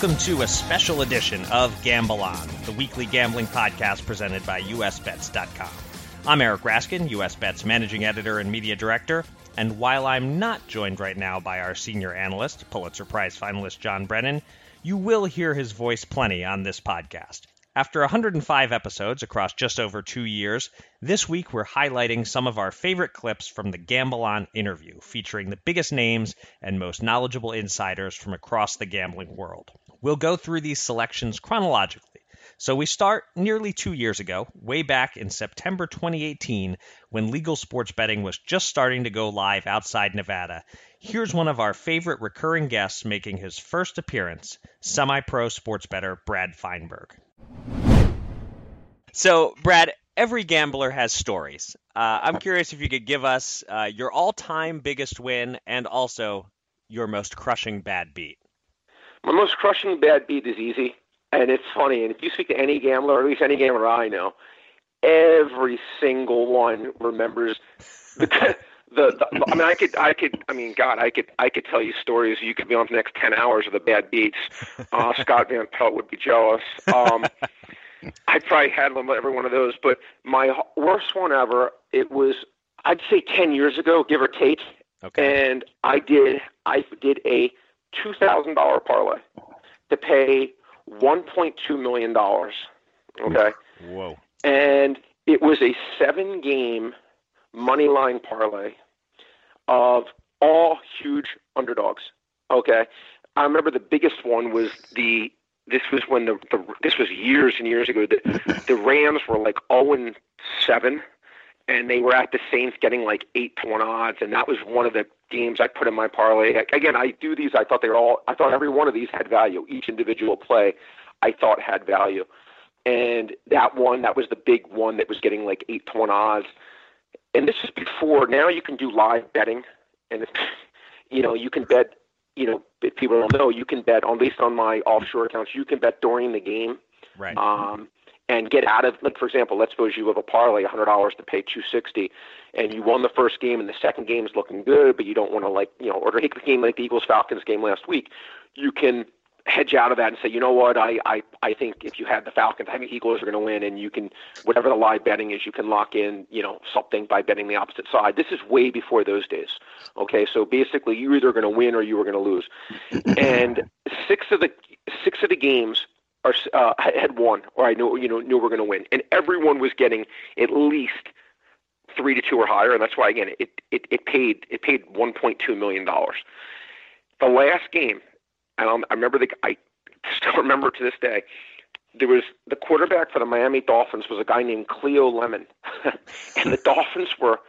Welcome to a special edition of Gamble On, the weekly gambling podcast presented by USBets.com. I'm Eric Raskin, USBets managing editor and media director, and while I'm not joined right now by our senior analyst, Pulitzer Prize finalist John Brennan, you will hear his voice plenty on this podcast. After 105 episodes across just over two years, this week we're highlighting some of our favorite clips from the Gamble On interview, featuring the biggest names and most knowledgeable insiders from across the gambling world. We'll go through these selections chronologically. So we start nearly two years ago, way back in September 2018, when legal sports betting was just starting to go live outside Nevada. Here's one of our favorite recurring guests making his first appearance, semi pro sports bettor Brad Feinberg. So, Brad, every gambler has stories. Uh, I'm curious if you could give us uh, your all time biggest win and also your most crushing bad beat. My most crushing bad beat is easy, and it's funny. And if you speak to any gambler, or at least any gambler I know, every single one remembers the. The, the, I mean, I could, I could, I mean, God, I could, I could tell you stories. You could be on for the next ten hours of the bad beats. Uh, Scott Van Pelt would be jealous. Um, I probably had every one of those, but my worst one ever. It was, I'd say, ten years ago, give or take. Okay. And I did, I did a two thousand dollar parlay to pay one point two million dollars. Okay. Whoa. And it was a seven game money line parlay of all huge underdogs. Okay. I remember the biggest one was the this was when the, the this was years and years ago. The the Rams were like 0 and 7 and they were at the Saints getting like 8 to 1 odds and that was one of the games I put in my parlay. Again, I do these I thought they were all I thought every one of these had value. Each individual play I thought had value. And that one, that was the big one that was getting like 8 to 1 odds and this is before now you can do live betting and you know you can bet you know if people don't know you can bet on least on my offshore accounts you can bet during the game right um and get out of like for example let's suppose you have a parlay hundred dollars to pay two sixty and you won the first game and the second game is looking good but you don't want to like you know order take the game like the eagles falcons game last week you can hedge out of that and say, you know what, I, I, I think if you had the Falcons, I think Eagles are going to win, and you can, whatever the live betting is, you can lock in, you know, something by betting the opposite side. This is way before those days. Okay, so basically, you're either going to win or you were going to lose, and six of the six of the games are uh, had won, or I knew you know knew we we're going to win, and everyone was getting at least three to two or higher, and that's why again it it, it paid it paid 1.2 million dollars. The last game and I'll, I remember the I still remember to this day. There was the quarterback for the Miami Dolphins was a guy named Cleo Lemon, and the Dolphins were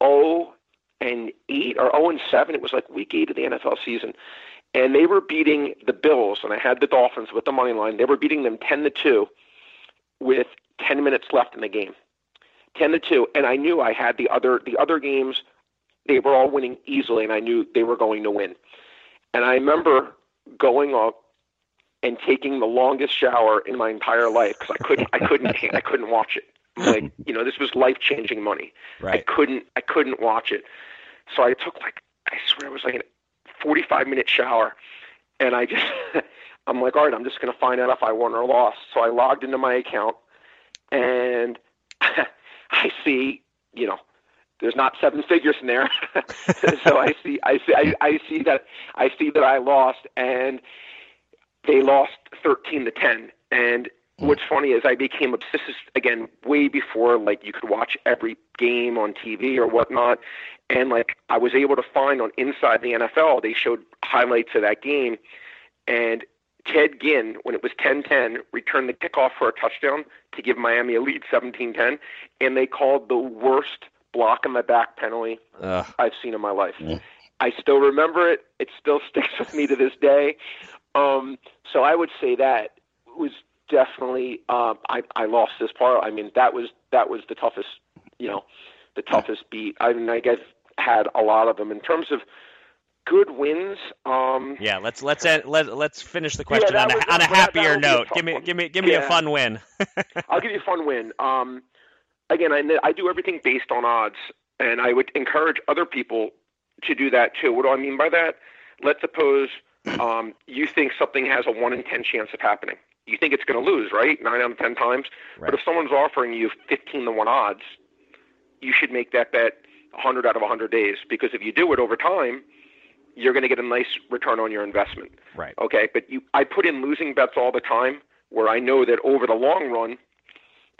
oh and eight or oh and seven. It was like week eight of the NFL season, and they were beating the Bills. And I had the Dolphins with the money line. They were beating them ten to two, with ten minutes left in the game, ten to two. And I knew I had the other the other games. They were all winning easily, and I knew they were going to win. And I remember going up and taking the longest shower in my entire life because I couldn't I couldn't I couldn't watch it. Like you know, this was life changing money. Right. I couldn't I couldn't watch it. So I took like I swear it was like a forty five minute shower and I just I'm like, all right, I'm just gonna find out if I won or lost. So I logged into my account and I see, you know, there's not seven figures in there. so I see, I see, I, I see that, I see that I lost, and they lost 13 to 10. And hmm. what's funny is I became obsessed again way before like you could watch every game on TV or whatnot, and like I was able to find on Inside the NFL they showed highlights of that game, and Ted Ginn, when it was 10-10, returned the kickoff for a touchdown to give Miami a lead 17-10, and they called the worst block in my back penalty Ugh. I've seen in my life. I still remember it. It still sticks with me to this day. Um, so I would say that was definitely um, I I lost this part. I mean that was that was the toughest you know the toughest beat. I mean I guess had a lot of them in terms of good wins. Um, yeah, let's let's end, let let's finish the question Yeah, on a was- on a happier would a note. Give me give me give me a fun win. I'll give you a fun win. Um, again, I, I do everything based on odds, and I would encourage other people to do that too. What do I mean by that? Let's suppose um, you think something has a one in ten chance of happening. You think it's going to lose, right? Nine out of ten times. Right. But if someone's offering you fifteen to one odds, you should make that bet 100 out of 100 days because if you do it over time, you're going to get a nice return on your investment. right. Okay, but you, I put in losing bets all the time where I know that over the long run,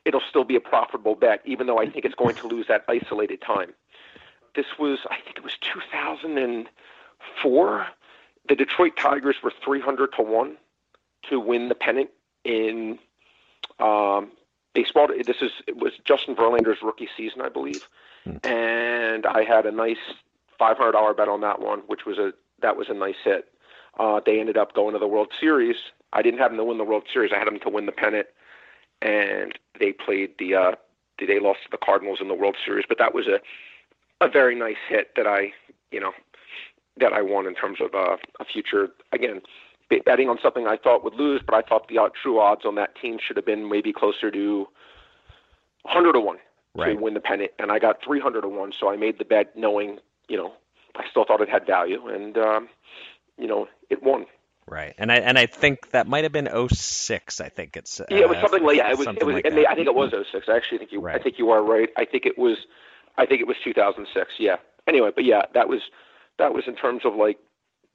it'll still be a profitable bet, even though I think it's going to lose that isolated time. This was, I think it was 2004. The Detroit Tigers were 300 to 1 to win the pennant in um, baseball. This is it was Justin Verlander's rookie season, I believe, and I had a nice $500 bet on that one, which was a that was a nice hit. Uh, they ended up going to the World Series. I didn't have them to win the World Series. I had them to win the pennant, and they played the uh, they lost to the Cardinals in the World Series. But that was a a very nice hit that I you know that I won in terms of uh, a future again betting on something I thought would lose, but I thought the true odds on that team should have been maybe closer to 100 to one Right. to win the pennant, and I got 300 to one. So I made the bet knowing you know I still thought it had value, and um, you know it won. Right. And I and I think that might have been 06, I think it's uh, Yeah, it was something like yeah, it was. It was, like and they, I think it was 06. I actually think you. Right. I think you are right. I think it was. I think it was 2006. Yeah. Anyway, but yeah, that was that was in terms of like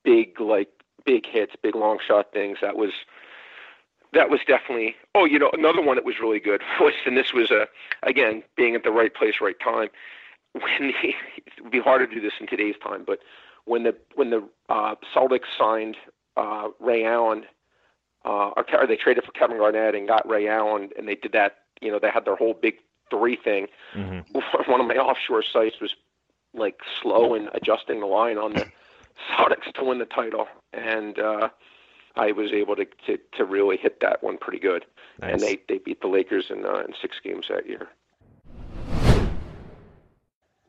big like big hits, big long shot things. That was that was definitely. Oh, you know, another one that was really good was, and this was a again being at the right place, right time. When the, it would be hard to do this in today's time, but when the when the uh, Celtics signed uh, Ray Allen uh, or, or they traded for Kevin Garnett and got Ray Allen, and they did that. You know, they had their whole big three thing. Mhm. One of my offshore sites was like slow in adjusting the line on the Celtics to win the title, and uh, I was able to, to to really hit that one pretty good. And they they beat the Lakers in uh, in six games that year.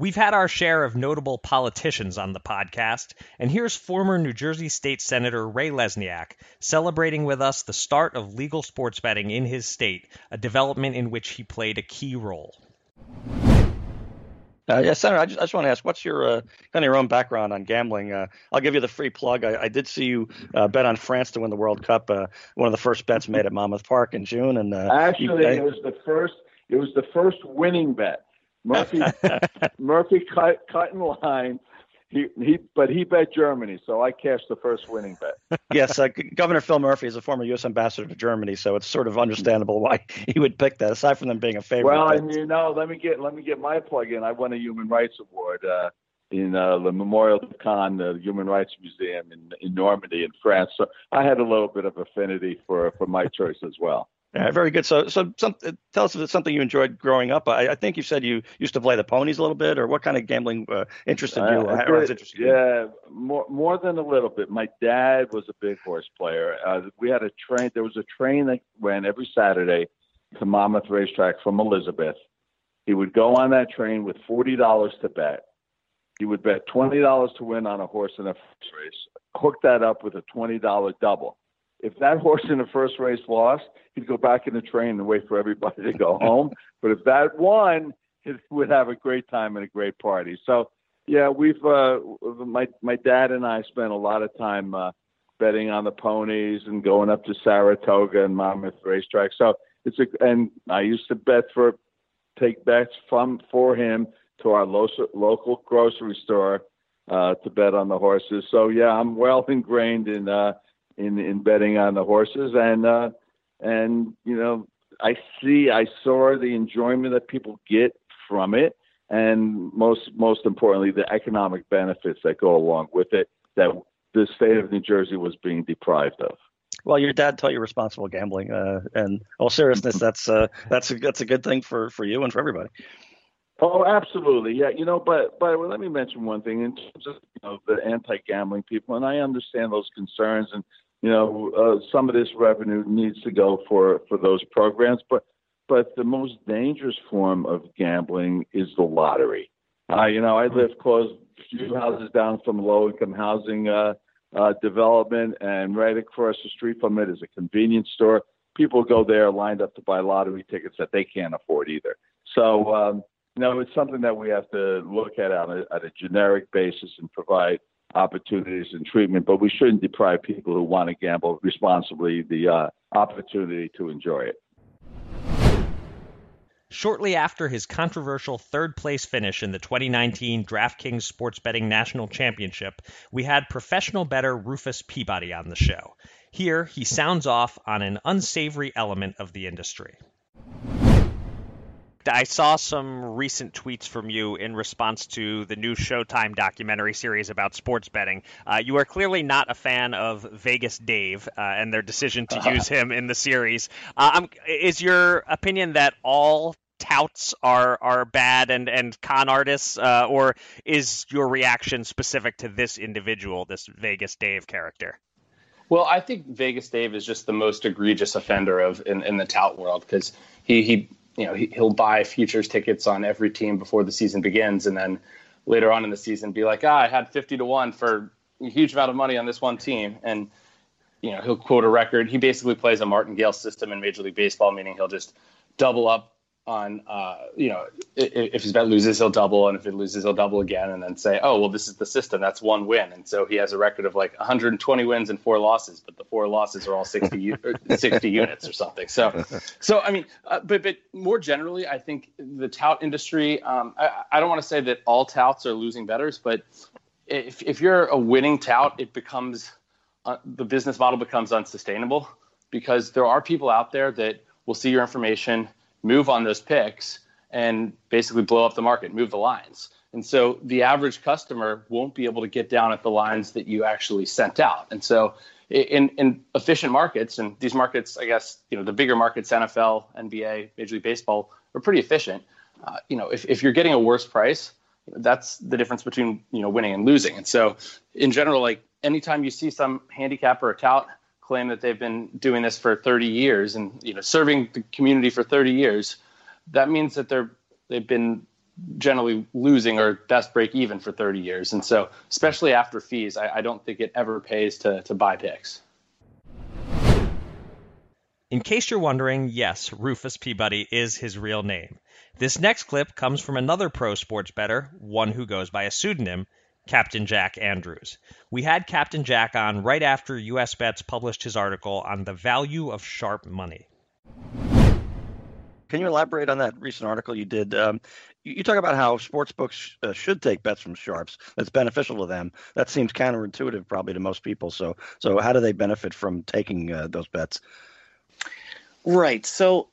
We've had our share of notable politicians on the podcast, and here's former New Jersey State Senator Ray Lesniak celebrating with us the start of legal sports betting in his state, a development in which he played a key role. Uh, yeah, Senator, I just, I just want to ask, what's your uh, kind of your own background on gambling? Uh, I'll give you the free plug. I, I did see you uh, bet on France to win the World Cup. Uh, one of the first bets made at Monmouth Park in June, and uh, Actually, you- it was the first. It was the first winning bet. Murphy Murphy cut cut in line. He he, but he bet Germany, so I cashed the first winning bet. yes, uh, Governor Phil Murphy is a former U.S. ambassador to Germany, so it's sort of understandable why he would pick that. Aside from them being a favorite, Well, but- and you know, let me get let me get my plug in. I won a Human Rights Award uh, in uh, the Memorial de Caen, the Human Rights Museum in in Normandy in France. So I had a little bit of affinity for for my choice as well. Yeah, very good. So, so some, tell us if it's something you enjoyed growing up. I, I think you said you used to play the ponies a little bit, or what kind of gambling uh, interested you? Uh, interested you? yeah, more more than a little bit. My dad was a big horse player. Uh, we had a train. There was a train that ran every Saturday to Monmouth Racetrack from Elizabeth. He would go on that train with forty dollars to bet. He would bet twenty dollars to win on a horse in a race. Hook that up with a twenty dollar double. If that horse in the first race lost, he'd go back in the train and wait for everybody to go home. But if that won, he would have a great time and a great party. So yeah, we've uh, my my dad and I spent a lot of time uh, betting on the ponies and going up to Saratoga and Monmouth Racetrack. So it's a and I used to bet for take bets from for him to our local local grocery store uh, to bet on the horses. So yeah, I'm well ingrained in uh, in in betting on the horses and uh, and you know I see I saw the enjoyment that people get from it and most most importantly the economic benefits that go along with it that the state of New Jersey was being deprived of. Well, your dad taught you responsible gambling, uh, and all seriousness, that's uh, that's a that's a good thing for for you and for everybody. Oh, absolutely, yeah. You know, but but let me mention one thing in terms of you know the anti-gambling people, and I understand those concerns, and you know, uh, some of this revenue needs to go for for those programs. But but the most dangerous form of gambling is the lottery. Uh, you know, I live close a few houses down from low income housing uh, uh, development, and right across the street from it is a convenience store. People go there lined up to buy lottery tickets that they can't afford either. So, um, you know, it's something that we have to look at on a, at a generic basis and provide opportunities and treatment, but we shouldn't deprive people who want to gamble responsibly the uh, opportunity to enjoy it. Shortly after his controversial third place finish in the 2019 DraftKings Sports Betting National Championship, we had professional bettor Rufus Peabody on the show. Here, he sounds off on an unsavory element of the industry. I saw some recent tweets from you in response to the new Showtime documentary series about sports betting. Uh, you are clearly not a fan of Vegas Dave uh, and their decision to use him in the series. Uh, is your opinion that all touts are are bad and and con artists, uh, or is your reaction specific to this individual, this Vegas Dave character? Well, I think Vegas Dave is just the most egregious offender of in, in the tout world because he he you know, he, will buy futures tickets on every team before the season begins, and then later on in the season be like, ah, I had 50 to one for a huge amount of money on this one team, and you know, he'll quote a record. He basically plays a martingale system in Major League Baseball, meaning he'll just double up on uh, you know if, if his bet loses he'll double and if it loses he'll double again and then say oh well this is the system. That's one win. And so he has a record of like 120 wins and four losses but the four losses are all 60 60 units or something. So so I mean uh, but but more generally I think the tout industry um, I, I don't want to say that all touts are losing betters but if if you're a winning tout it becomes uh, the business model becomes unsustainable because there are people out there that will see your information move on those picks and basically blow up the market, move the lines. And so the average customer won't be able to get down at the lines that you actually sent out. And so in, in efficient markets, and these markets, I guess, you know, the bigger markets, NFL, NBA, Major League Baseball, are pretty efficient. Uh, you know, if, if you're getting a worse price, that's the difference between, you know, winning and losing. And so in general, like anytime you see some handicapper or tout claim that they've been doing this for 30 years and you know serving the community for 30 years, that means that they're they've been generally losing or best break even for 30 years. And so, especially after fees, I, I don't think it ever pays to to buy picks. In case you're wondering, yes, Rufus Peabody is his real name. This next clip comes from another pro sports bettor, one who goes by a pseudonym, Captain Jack Andrews. We had Captain Jack on right after US Bets published his article on the value of sharp money. Can you elaborate on that recent article you did? Um, you, you, talk about how sports books uh, should take bets from sharps. That's beneficial to them. That seems counterintuitive, probably to most people. So, so how do they benefit from taking uh, those bets? Right. So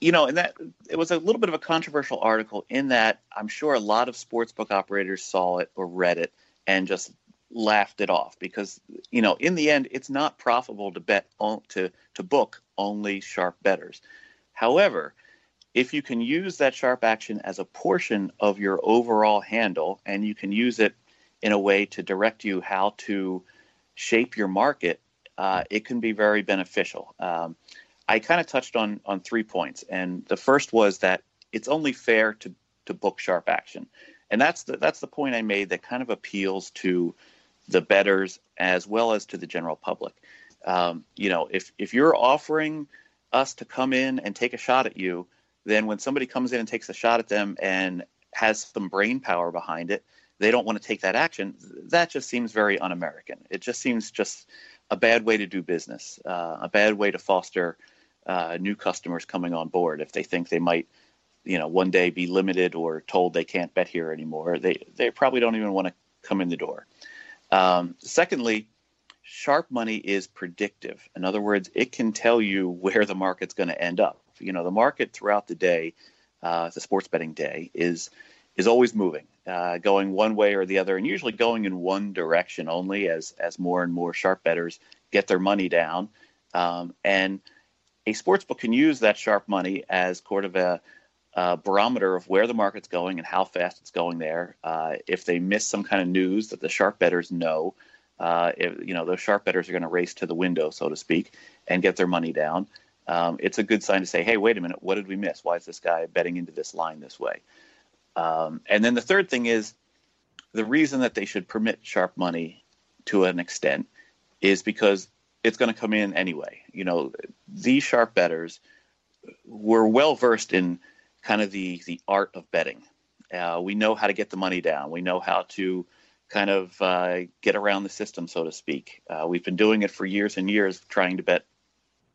you know, and that it was a little bit of a controversial article in that I'm sure a lot of sportsbook operators saw it or read it and just laughed it off because you know in the end it's not profitable to bet on, to to book only sharp betters. However, if you can use that sharp action as a portion of your overall handle and you can use it in a way to direct you how to shape your market, uh, it can be very beneficial. Um, I kind of touched on on three points, and the first was that it's only fair to to book sharp action, and that's the that's the point I made that kind of appeals to the betters as well as to the general public. Um, you know, if if you're offering us to come in and take a shot at you, then when somebody comes in and takes a shot at them and has some brain power behind it, they don't want to take that action. That just seems very un-American. It just seems just a bad way to do business, uh, a bad way to foster uh, new customers coming on board if they think they might you know one day be limited or told they can't bet here anymore they they probably don't even want to come in the door. Um, secondly sharp money is predictive. In other words it can tell you where the market's going to end up. You know the market throughout the day uh, the sports betting day is is always moving uh, going one way or the other and usually going in one direction only as as more and more sharp betters get their money down. Um, and a sportsbook can use that sharp money as sort of a, a, barometer of where the market's going and how fast it's going there. Uh, if they miss some kind of news that the sharp bettors know, uh, if, you know, those sharp bettors are going to race to the window, so to speak, and get their money down. Um, it's a good sign to say, hey, wait a minute, what did we miss? Why is this guy betting into this line this way? Um, and then the third thing is the reason that they should permit sharp money to an extent is because it's going to come in anyway. You know, these sharp bettors were well versed in kind of the the art of betting. Uh, we know how to get the money down. We know how to kind of uh, get around the system, so to speak. Uh, we've been doing it for years and years, trying to bet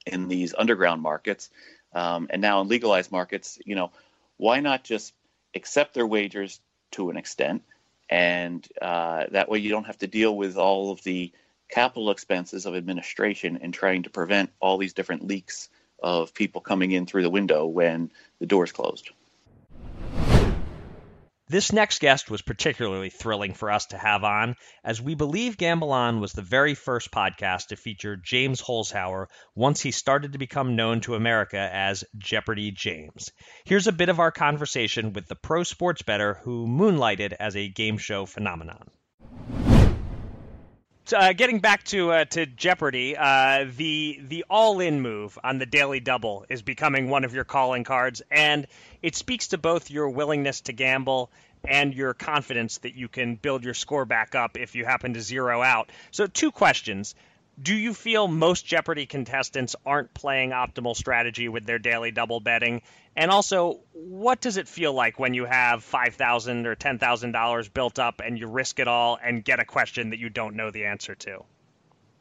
in these underground markets, um, and now in legalized markets. You know, why not just accept their wagers to an extent, and uh, that way you don't have to deal with all of the capital expenses of administration and trying to prevent all these different leaks of people coming in through the window when the door's closed. This next guest was particularly thrilling for us to have on, as we believe Gamble On was the very first podcast to feature James Holzhauer once he started to become known to America as Jeopardy James. Here's a bit of our conversation with the pro sports bettor who moonlighted as a game show phenomenon. So, uh, getting back to uh, to Jeopardy, uh, the the all in move on the daily double is becoming one of your calling cards, and it speaks to both your willingness to gamble and your confidence that you can build your score back up if you happen to zero out. So, two questions: do you feel most Jeopardy contestants aren't playing optimal strategy with their daily double betting? And also, what does it feel like when you have five thousand or ten thousand dollars built up and you risk it all and get a question that you don't know the answer to?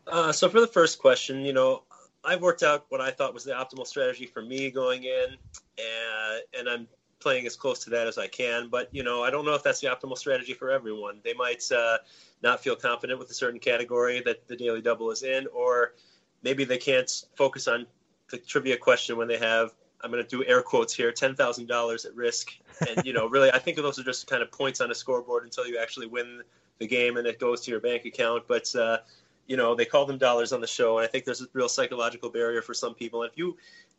Uh, so for the first question, you know, I've worked out what I thought was the optimal strategy for me going in, and, and I'm playing as close to that as I can. But you know, I don't know if that's the optimal strategy for everyone. They might uh, not feel confident with a certain category that the daily double is in, or maybe they can't focus on the trivia question when they have I'm going to do air quotes here ten thousand dollars at risk. And you know, really, I think those are just kind of points on a scoreboard until you actually win the game and it goes to your bank account. But uh, you know, they call them dollars on the show, and I think there's a real psychological barrier for some people. And if you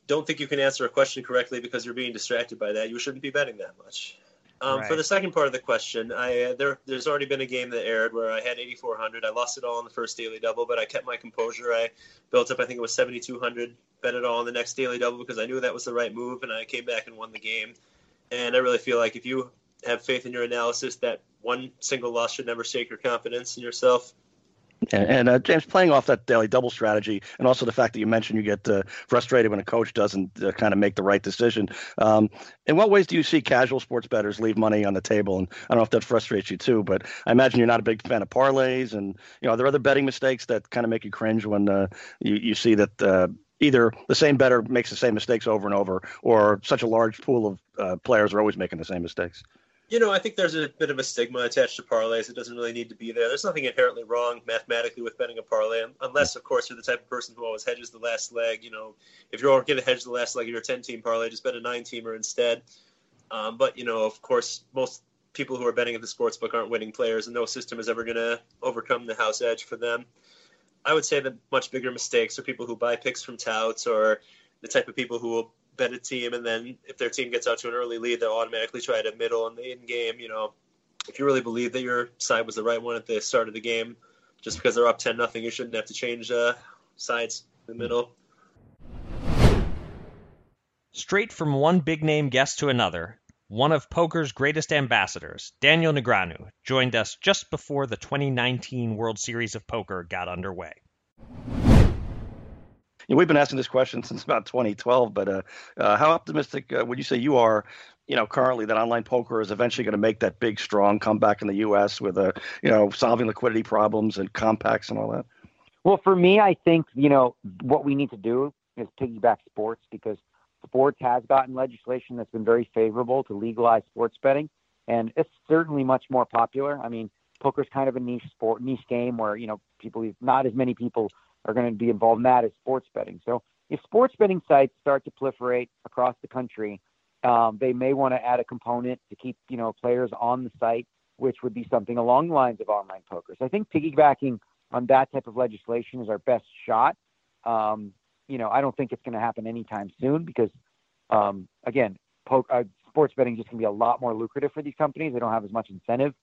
don't think you can answer a question correctly because you're being distracted by that, you shouldn't be betting that much. Um, right. For the second part of the question, I uh, there there's already been a game that aired where I had 8,400. I lost it all in the first daily double, but I kept my composure. I built up, I think it was 7,200. Bet it all in the next daily double because I knew that was the right move, and I came back and won the game. And I really feel like if you have faith in your analysis, that one single loss should never shake your confidence in yourself. And, and uh, James, playing off that daily double strategy, and also the fact that you mentioned you get uh, frustrated when a coach doesn't uh, kind of make the right decision. Um, in what ways do you see casual sports bettors leave money on the table? And I don't know if that frustrates you too, but I imagine you're not a big fan of parlays. And you know, are there other betting mistakes that kind of make you cringe when uh, you you see that? Uh, either the same bettor makes the same mistakes over and over, or such a large pool of uh, players are always making the same mistakes. You know, I think there's a bit of a stigma attached to parlays. It doesn't really need to be there. There's nothing inherently wrong mathematically with betting a parlay, unless, of course, you're the type of person who always hedges the last leg. You know, if you're going to hedge the last leg of your 10 team parlay, just bet a nine teamer instead. Um, but, you know, of course, most people who are betting at the sports book aren't winning players, and no system is ever going to overcome the house edge for them. I would say the much bigger mistakes are people who buy picks from touts or the type of people who will bet a team, and then if their team gets out to an early lead, they'll automatically try to middle in the in game. You know, if you really believe that your side was the right one at the start of the game, just because they're up ten nothing, you shouldn't have to change uh, sides in the middle. Straight from one big name guest to another, one of poker's greatest ambassadors, Daniel Negreanu, joined us just before the 2019 World Series of Poker got underway you know, we've been asking this question since about 2012, but uh, uh, how optimistic uh, would you say you are? You know, currently that online poker is eventually going to make that big, strong comeback in the U.S. with a, uh, you know, solving liquidity problems and compacts and all that. Well, for me, I think you know what we need to do is piggyback sports because sports has gotten legislation that's been very favorable to legalize sports betting, and it's certainly much more popular. I mean, poker's kind of a niche sport, niche game where you know people, not as many people are going to be involved in that is sports betting. So if sports betting sites start to proliferate across the country, um, they may want to add a component to keep you know players on the site, which would be something along the lines of online poker. So I think piggybacking on that type of legislation is our best shot. Um, you know, I don't think it's going to happen anytime soon because, um, again, po- uh, sports betting is just going to be a lot more lucrative for these companies. They don't have as much incentive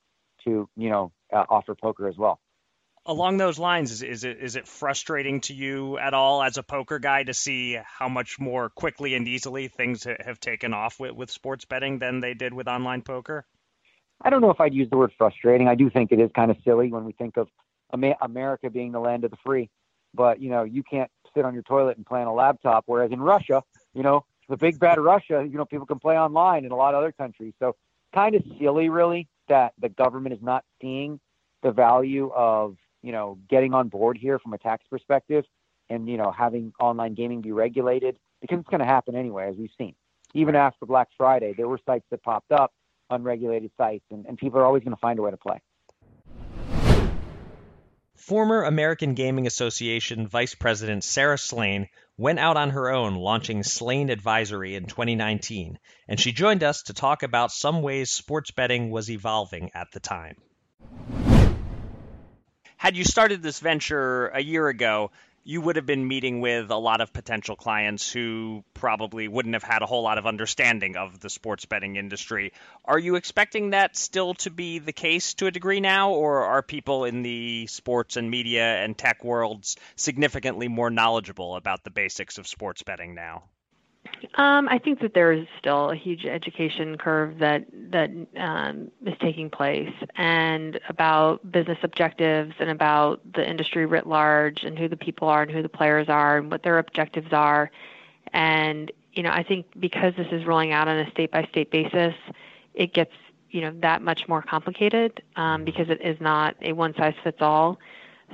to, you know, uh, offer poker as well. Along those lines, is, is it is it frustrating to you at all as a poker guy to see how much more quickly and easily things have taken off with, with sports betting than they did with online poker? I don't know if I'd use the word frustrating. I do think it is kind of silly when we think of America being the land of the free, but you know you can't sit on your toilet and play on a laptop. Whereas in Russia, you know the big bad Russia, you know people can play online in a lot of other countries. So kind of silly, really, that the government is not seeing the value of you know getting on board here from a tax perspective, and you know having online gaming be regulated because it's going to happen anyway, as we've seen. Even after Black Friday, there were sites that popped up, unregulated sites, and, and people are always going to find a way to play. Former American Gaming Association Vice President Sara Slane went out on her own launching Slane Advisory in 2019, and she joined us to talk about some ways sports betting was evolving at the time. Had you started this venture a year ago, you would have been meeting with a lot of potential clients who probably wouldn't have had a whole lot of understanding of the sports betting industry. Are you expecting that still to be the case to a degree now, or are people in the sports and media and tech worlds significantly more knowledgeable about the basics of sports betting now? Um, I think that there is still a huge education curve that that um, is taking place, and about business objectives, and about the industry writ large, and who the people are, and who the players are, and what their objectives are. And you know, I think because this is rolling out on a state by state basis, it gets you know that much more complicated um, because it is not a one size fits all.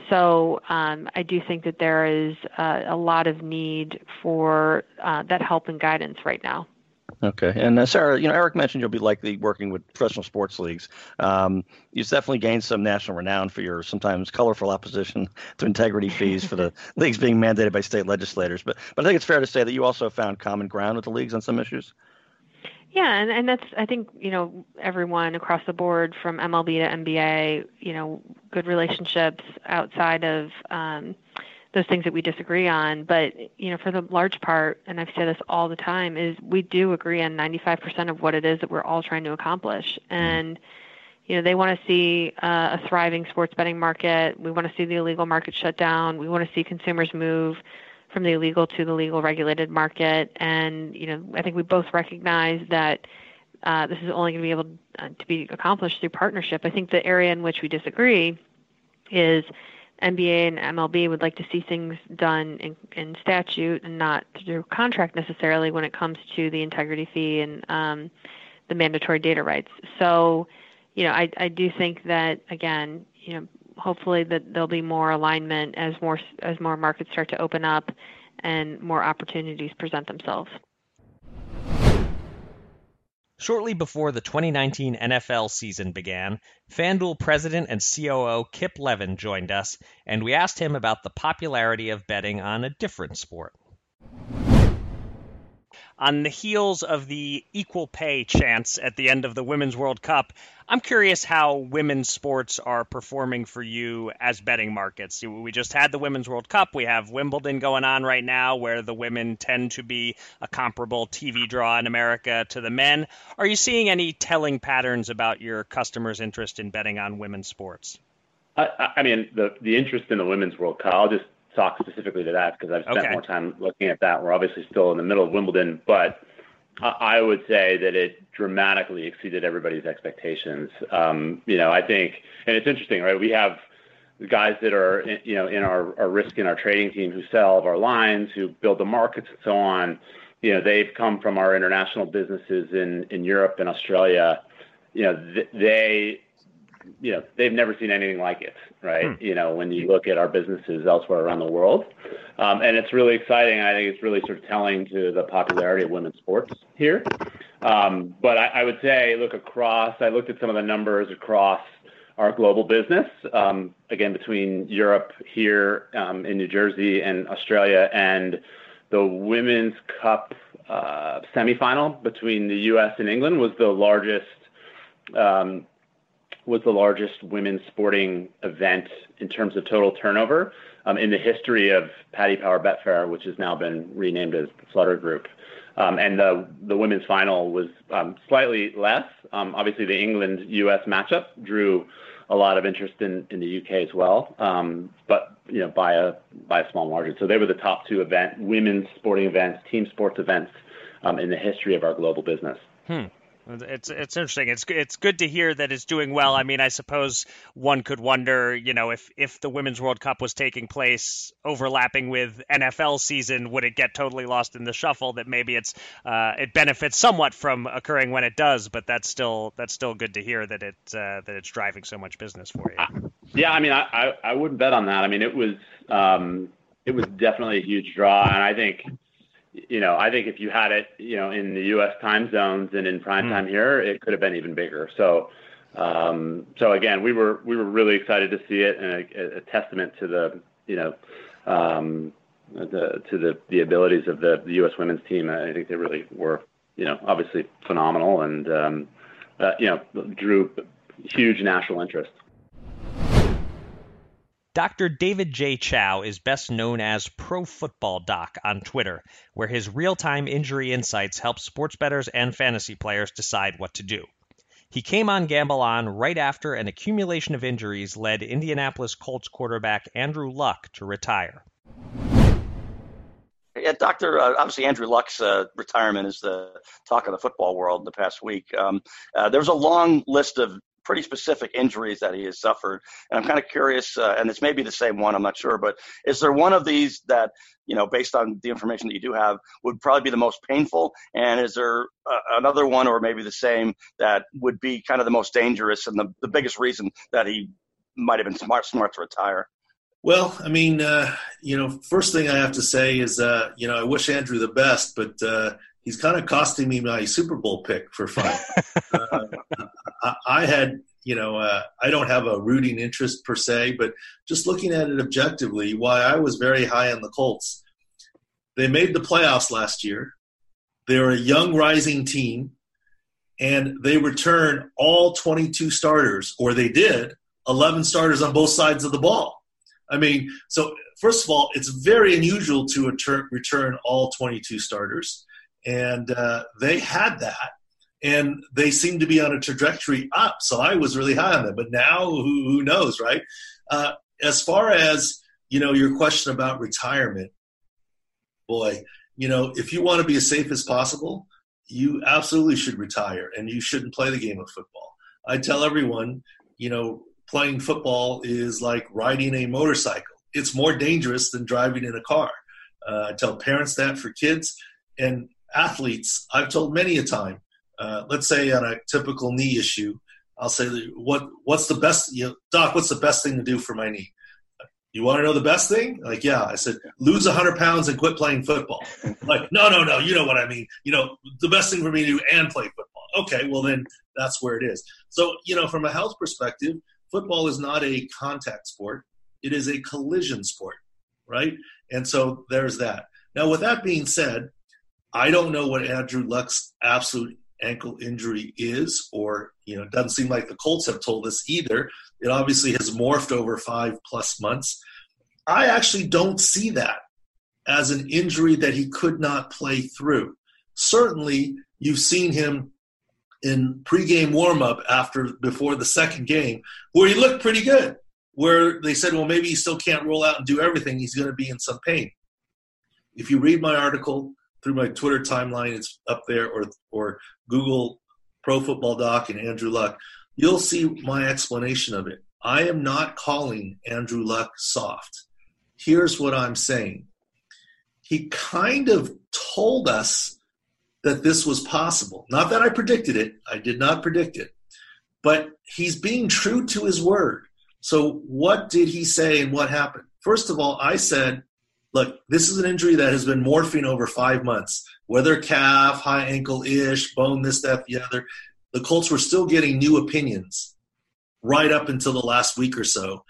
So um, I do think that there is uh, a lot of need for uh, that help and guidance right now. Okay, and uh, Sara, you know Eric mentioned you'll be likely working with professional sports leagues. Um, you've definitely gained some national renown for your sometimes colorful opposition to integrity fees for the leagues being mandated by state legislators. But but I think it's fair to say that you also found common ground with the leagues on some issues. Yeah, and, and that's I think you know everyone across the board from MLB to NBA, you know, good relationships outside of um, those things that we disagree on. But you know, for the large part, and I've said this all the time, is we do agree on 95% of what it is that we're all trying to accomplish, mm-hmm. and you know they want to see uh, a thriving sports betting market. We want to see the illegal market shut down. We want to see consumers move from the illegal to the legal regulated market. And you know, I think we both recognize that uh, this is only going to be able uh, to be accomplished through partnership. I think the area in which we disagree is NBA and MLB would like to see things done in, in statute and not through contract necessarily when it comes to the integrity fee and um, the mandatory data rights. So, you know, I, I do think that again, you know, hopefully that there'll be more alignment as more as more markets start to open up and more opportunities present themselves. Shortly before the 2019 NFL season began, FanDuel president and COO Kip Levin joined us, and we asked him about the popularity of betting on a different sport on the heels of the equal pay chance at the end of the Women's World Cup, I'm curious how women's sports are performing for you as betting markets. We just had the Women's World Cup. We have Wimbledon going on right now, where the women tend to be a comparable TV draw in America to the men. Are you seeing any telling patterns about your customers' interest in betting on women's sports? I, I mean, the the interest in the Women's World Cup. I'll just talk specifically to that because I've spent okay. more time looking at that. We're obviously still in the middle of Wimbledon, but I would say that it dramatically exceeded everybody's expectations. Um, you know, I think, and it's interesting, right? We have guys that are, you know, in our, our risk in our trading team who sell our lines, who build the markets and so on. You know, they've come from our international businesses in, in Europe and Australia. You know, th- they you know they've never seen anything like it right? Hmm. you know when you look at our businesses elsewhere around the world. Um, and it's really exciting. I think it's really sort of telling to the popularity of women's sports here. Um, but I, I, would say look across i looked at some of the numbers across our global business um, again between europe here um, in new jersey and australia and the women's cup uh, semifinal between the us and england was the largest um, was the largest women's sporting event in terms of total turnover um, in the history of Paddy Power Betfair, which has now been renamed as the Flutter Group. Um, and the women's final was um, slightly less. Obviously, the England U.S. matchup drew a lot of interest in, the UK as well, but you know by a by a small margin. So they were the top two event women's sporting events, team sports events in the history of our global business. It's it's interesting. It's it's good to hear that it's doing well. I mean, I suppose one could wonder, you know, if if the Women's World Cup was taking place overlapping with NFL season, would it get totally lost in the shuffle? That maybe it's uh, it benefits somewhat from occurring when it does, but that's still that's still good to hear that it uh, that it's driving so much business for you. Yeah, I mean, I, I, I wouldn't bet on that. I mean, it was um, it was definitely a huge draw, and I think you know, I think if you had it, you know, in the U.S. time zones and in prime mm. time here, it could have been even bigger. So, um, so again, we were we were really excited to see it, and a, a testament to the you know um, the to the the abilities of the, the U.S. women's team. I think they really were you know obviously phenomenal, and um, uh, you know drew huge national interest. Dr. David J. Chao is best known as Pro Football Doc on Twitter, where his real time injury insights help sports bettors and fantasy players decide what to do. He came on Gamble On right after an accumulation of injuries led Indianapolis Colts quarterback Andrew Luck to retire. Yeah, Doctor. Uh, obviously, Andrew Luck's uh, retirement is the talk of the football world in the past week. Um, uh, there was a long list of pretty specific injuries that he has suffered. And I'm kind of curious, uh, and this may be the same one, I'm not sure, but is there one of these that, you know, based on the information that you do have, would probably be the most painful? And is there uh, another one, or maybe the same, that would be kind of the most dangerous and the, the biggest reason that he might have been smart, smart to retire? Well, I mean, uh, you know, first thing I have to say is, uh, you know, I wish Andrew the best, but uh, he's kind of costing me my Super Bowl pick for fun. I, had, you know, uh, I don't have a rooting interest per se, but just looking at it objectively, why I was very high on the Colts. They made the playoffs last year. They're a young, rising team, and they return all 22 starters, or they did 11 starters on both sides of the ball. I mean, so first of all, it's very unusual to return all 22 starters and uh, they had that and they seem to be on a trajectory up so i was really high on them but now who, who knows right? Uh, as far as you know your question about retirement boy you know if you want to be as safe as possible you absolutely should retire and you shouldn't play the game of football. I tell everyone you know playing football is like riding a motorcycle. It's more dangerous than driving in a car. Uh, i tell parents that for kids and athletes, I've told many a time, uh, let's say on a typical knee issue, I'll say, what what's the best, you know, doc, what's the best thing to do for my knee? You want to know the best thing? Like, yeah. I said, lose 100 pounds and quit playing football. like, no, no, no. You know what I mean. You know, the best thing for me to do and play football. Okay, well, then that's where it is. So, you know, from a health perspective, football is not a contact sport, it is a collision sport, right? And so there's that. Now, with that being said, I don't know what Andrew Luck's absolute ankle injury is, or you know, it doesn't seem like the Colts have told us either. It obviously has morphed over five plus months. I actually don't see that as an injury that he could not play through. Certainly, you've seen him in pregame warmup after before the second game, where he looked pretty good. Where they said, well, maybe he still can't roll out and do everything. He's going to be in some pain. If you read my article, through my Twitter timeline, it's up there, or or Google Pro Football Doc and Andrew Luck. You'll see my explanation of it. I am not calling Andrew Luck soft. Here's what I'm saying. He kind of told us that this was possible. Not that I predicted it, I did not predict it, but he's being true to his word. So, what did he say and what happened? First of all, I said look, this is an injury that has been morphing over five months. Whether calf, high ankle ish, bone, this, that, the other. The Colts were still getting new opinions right up until the last week or so.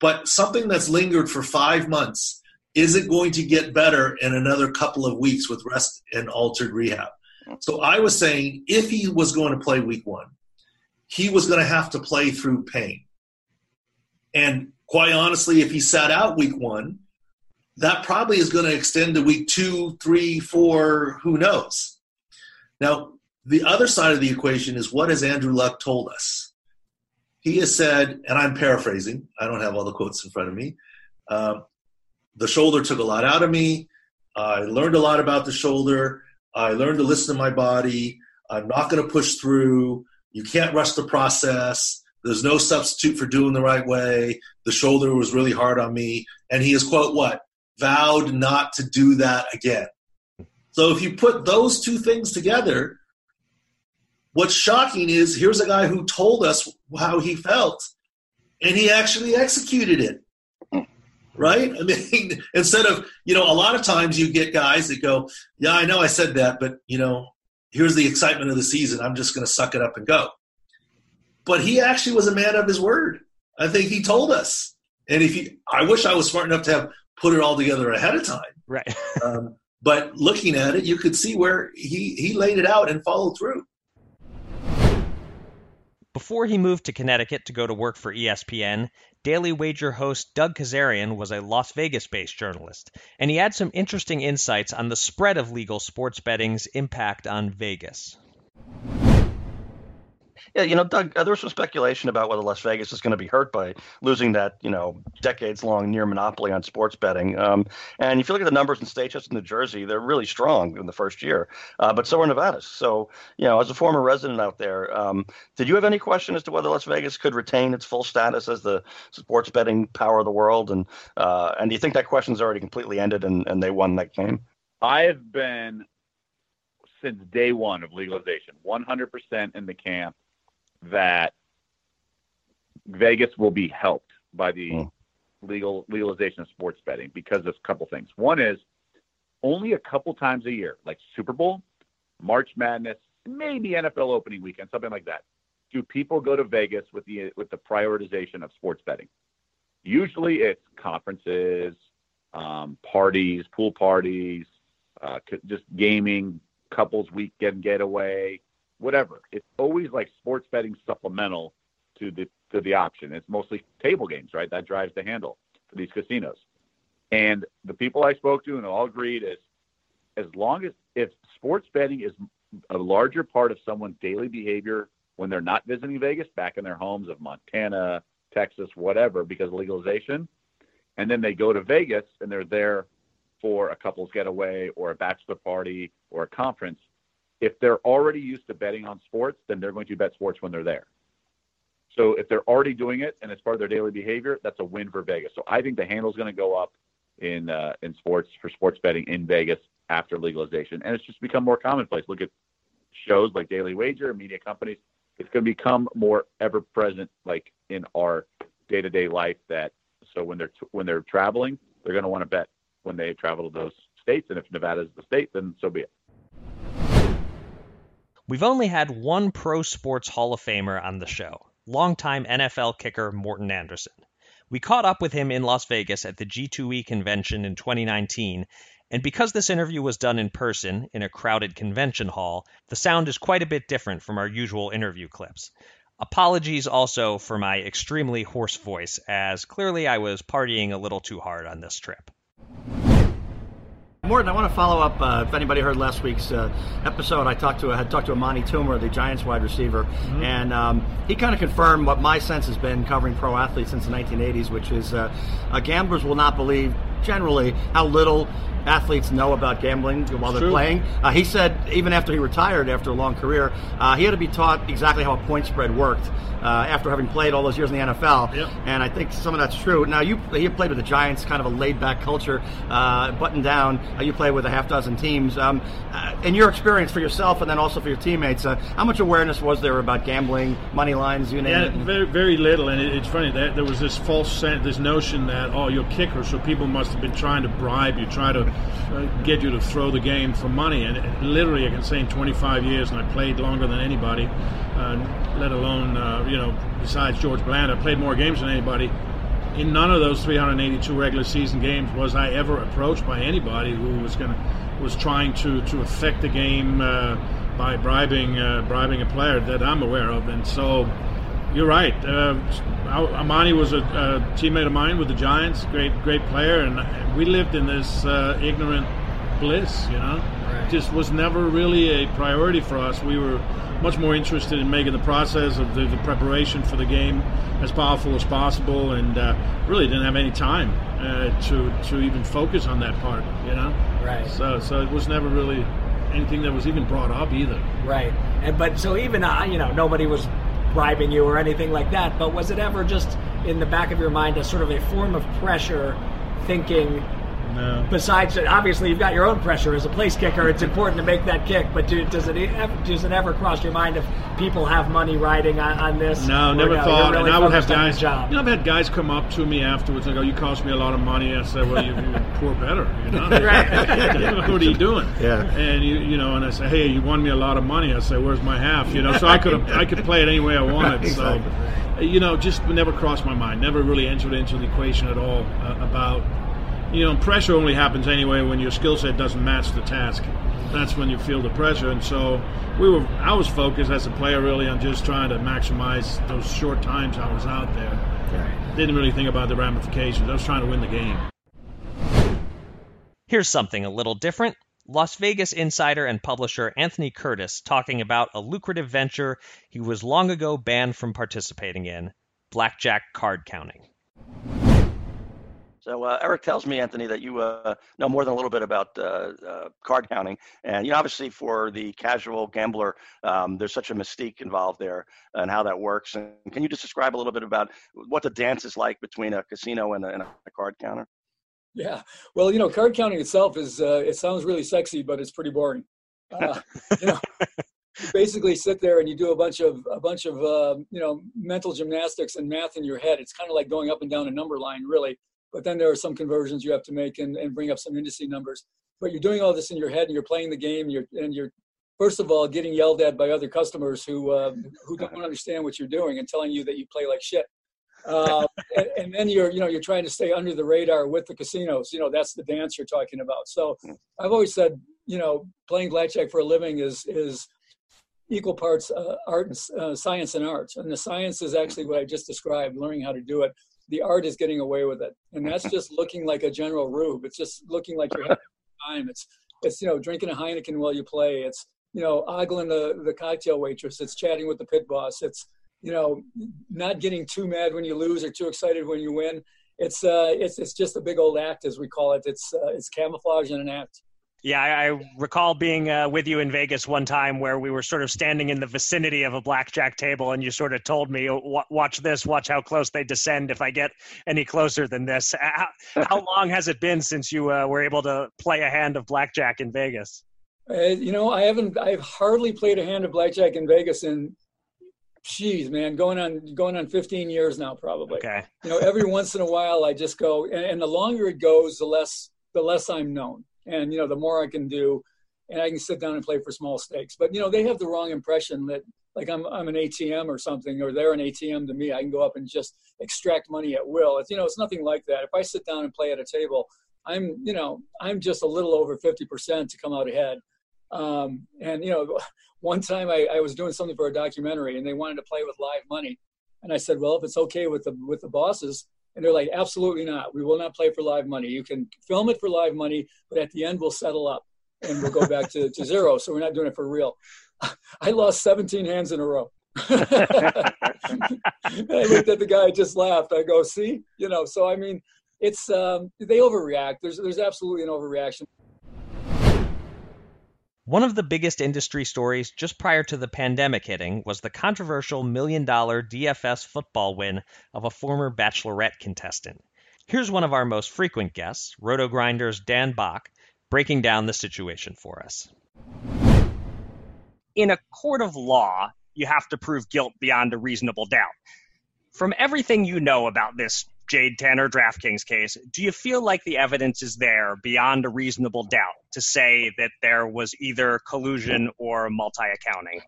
But something that's lingered for five months, isn't going to get better in another couple of weeks with rest and altered rehab? So I was saying if he was going to play week one, he was going to have to play through pain. And quite honestly, if he sat out week one, that probably is going to extend to week two, three, four, who knows. Now, the other side of the equation is what has Andrew Luck told us? He has said, and I'm paraphrasing, I don't have all the quotes in front of me. Uh, the shoulder took a lot out of me. I learned a lot about the shoulder. I learned to listen to my body. I'm not going to push through. You can't rush the process. There's no substitute for doing the right way. The shoulder was really hard on me. And he has, quote, what? Vowed not to do that again. So if you put those two things together, what's shocking is here's a guy who told us how he felt, and he actually executed it right? I mean, instead of, you know, a lot of times you get guys that go, yeah, I know I said that, but, you know, here's the excitement of the season. I'm just going to suck it up and go. But he actually was a man of his word. I think he told us. And if he, I wish I was smart enough to have put it all together ahead of time. Right. um, but looking at it, you could see where he, he laid it out and followed through. Before he moved to Connecticut to go to work for ESPN, Daily Wager host Doug Kezirian was a Las Vegas based journalist, and he had some interesting insights on the spread of legal sports betting's impact on Vegas. Yeah, you know, Doug, uh, there was some speculation about whether Las Vegas is going to be hurt by losing that, you know, decades-long near monopoly on sports betting. Um, and if you look at the numbers in states such as New Jersey, they're really strong in the first year. Uh, but so are Nevada. So, you know, as a former resident out there, um, did you have any question as to whether Las Vegas could retain its full status as the sports betting power of the world? And uh, and do you think that question's already completely ended and, and they won that game? I have been since day one of legalization, 100% in the camp that Vegas will be helped by the mm. legal legalization of sports betting because of a couple things. One is only a couple times a year, like Super Bowl, March Madness, maybe NFL opening weekend, something like that. Do people go to Vegas with the with the prioritization of sports betting? Usually, it's conferences, um, parties, pool parties, uh, just gaming, couples weekend getaway, whatever. It's always like sports betting supplemental to the to the option. It's mostly table games, right? That drives the handle for these casinos. And the people I spoke to and all agreed is as long as if sports betting is a larger part of someone's daily behavior when they're not visiting Vegas back in their homes of Montana, Texas, whatever, because of legalization, and then they go to Vegas and they're there for a couple's getaway or a bachelor party or a conference, if they're already used to betting on sports, then they're going to bet sports when they're there. So if they're already doing it and it's part of their daily behavior, that's a win for Vegas. So I think the handle is going to go up in uh, in sports for sports betting in Vegas after legalization, and it's just become more commonplace. Look at shows like Daily Wager, media companies. It's going to become more ever present, like in our day to day life. That so when they're when they're traveling, they're going to want to bet when they travel to those states, and if Nevada is the state, then so be it. We've only had one pro sports Hall of Famer on the show, longtime NFL kicker Morten Andersen. We caught up with him in Las Vegas at the G2E convention in 2019, and because this interview was done in person in a crowded convention hall, the sound is quite a bit different from our usual interview clips. Apologies also for my extremely hoarse voice, as clearly I was partying a little too hard on this trip. Morten, I want to follow up. Uh, if anybody heard last week's uh, episode, I talked to I had talked to Amani Toomer, the Giants wide receiver, mm-hmm. and um, he kind of confirmed what my sense has been covering pro athletes since the 1980s, which is uh, uh, gamblers will not believe generally how little athletes know about gambling while they're playing. Uh, he said even after he retired after a long career, uh, he had to be taught exactly how a point spread worked uh, after having played all those years in the NFL. Yep. And I think some of that's true. Now you you played with the Giants, kind of a laid back culture, uh, buttoned down. Uh, you play with a half dozen teams. Um, uh, in your experience for yourself and then also for your teammates, how much awareness was there about gambling, money lines, you name yeah, it? very very little. And it, it's funny that there was this false sense, this notion that oh you're kicker, so people must been trying to bribe you, try to get you to throw the game for money. And literally, I can say in 25 years, and I played longer than anybody, uh, let alone, uh, you know, besides George Blanda, I played more games than anybody. In none of those 382 regular season games was I ever approached by anybody who was going was trying to to affect the game uh, by bribing uh, bribing a player that I'm aware of. And so you're right. Uh, Amani was a, a, teammate of mine with the Giants, great great player, and we lived in this uh, ignorant bliss. You know, right. just was never really a priority for us. We were much more interested in making the process of the, the preparation for the game as powerful as possible, and uh, really didn't have any time uh, to to even focus on that part. You know, right? So so it was never really anything that was even brought up either. Right. And but so even uh, you know nobody was bribing you or anything like that. But was it ever just in the back of your mind as sort of a form of pressure, thinking? No. Besides, obviously, you've got your own pressure as a place kicker. It's important to make that kick. But do, does it does it ever cross your mind if people have money riding on, on this? No, never no, thought. Really and I would have guys. Job. You know, I've had guys come up to me afterwards and go, "You cost me a lot of money." I said, "Well, you, you poor better." You know, right. what are you doing? Yeah. And you you know, and I say, "Hey, you won me a lot of money." I say, "Where's my half?" You know, so I could I could play it any way I wanted. exactly. So, you know, just never crossed my mind. Never really entered into the equation at all uh, about you know, pressure only happens anyway when your skill set doesn't match the task. That's when you feel the pressure. And so we were, I was focused as a player really on just trying to maximize those short times I was out there. Right. Didn't really think about the ramifications. I was trying to win the game. Here's something a little different. Las Vegas insider and publisher Anthony Curtis talking about a lucrative venture he was long ago banned from participating in blackjack card counting. So uh, Eric tells me, Anthony, that you uh, know more than a little bit about uh, uh, card counting, and you know, obviously for the casual gambler, um, there's such a mystique involved there and how that works. And can you just describe a little bit about what the dance is like between a casino and a, and a card counter? Yeah, well, you know, card counting itself is uh, it sounds really sexy, but it's pretty boring. Uh, you know. You basically sit there and you do a bunch of a bunch of you know mental gymnastics and math in your head. It's kind of like going up and down a number line, really but then there are some conversions you have to make and, and bring up some indice numbers. But you're doing all this in your head and you're playing the game. You're and you're first of all getting yelled at by other customers who uh, who don't understand what you're doing and telling you that you play like shit. Uh, and, and, then you're you know you're trying to stay under the radar with the casinos. You know that's the dance you're talking about. So I've always said you know playing blackjack for a living is is equal parts uh, art and uh, science and art. And the science is actually what I just described, learning how to do it the art is getting away with it, and that's just looking like a general rube. It's just looking like you're having time. It's it's you know drinking a Heineken while you play. It's you know ogling the the cocktail waitress. It's chatting with the pit boss. It's you know not getting too mad when you lose or too excited when you win. It's uh it's it's just a big old act as we call it. It's uh, it's camouflage and an act. Yeah, I, I recall being uh, with you in Vegas one time where we were sort of standing in the vicinity of a blackjack table, and you sort of told me, "Watch this, watch how close they descend if I get any closer than this." How, how long has it been since you uh, were able to play a hand of blackjack in Vegas? Uh, you know, I haven't. I've hardly played a hand of blackjack in Vegas in, geez, man, going on going on 15 years now, probably. Okay. You know, every once in a while, I just go, and, and the longer it goes, the less the less I'm known and you know the more I can do, and I can sit down and play for small stakes. But you know they have the wrong impression that like I'm I'm an ATM or something, or they're an ATM to me. I can go up and just extract money at will. It's you know it's nothing like that. If I sit down and play at a table, I'm you know I'm just a little over fifty percent to come out ahead. Um, and you know, one time I, I was doing something for a documentary, and they wanted to play with live money, and I said, well, if it's okay with the with the bosses, and they're like, absolutely not. We will not play for live money. You can film it for live money, but at the end we'll settle up and we'll go back to, to zero. So we're not doing it for real. I lost 17 hands in a row. I looked at the guy, just laughed. I go, see, you know. So I mean, it's um, they overreact. There's there's absolutely an overreaction. One of the biggest industry stories just prior to the pandemic hitting was the controversial million dollar DFS football win of a former Bachelorette contestant. Here's one of our most frequent guests, RotoGrinders Dan Back, breaking down the situation for us. In a court of law, you have to prove guilt beyond a reasonable doubt. From everything you know about this Jade Tanner DraftKings case, do you feel like the evidence is there beyond a reasonable doubt to say that there was either collusion or multi accounting?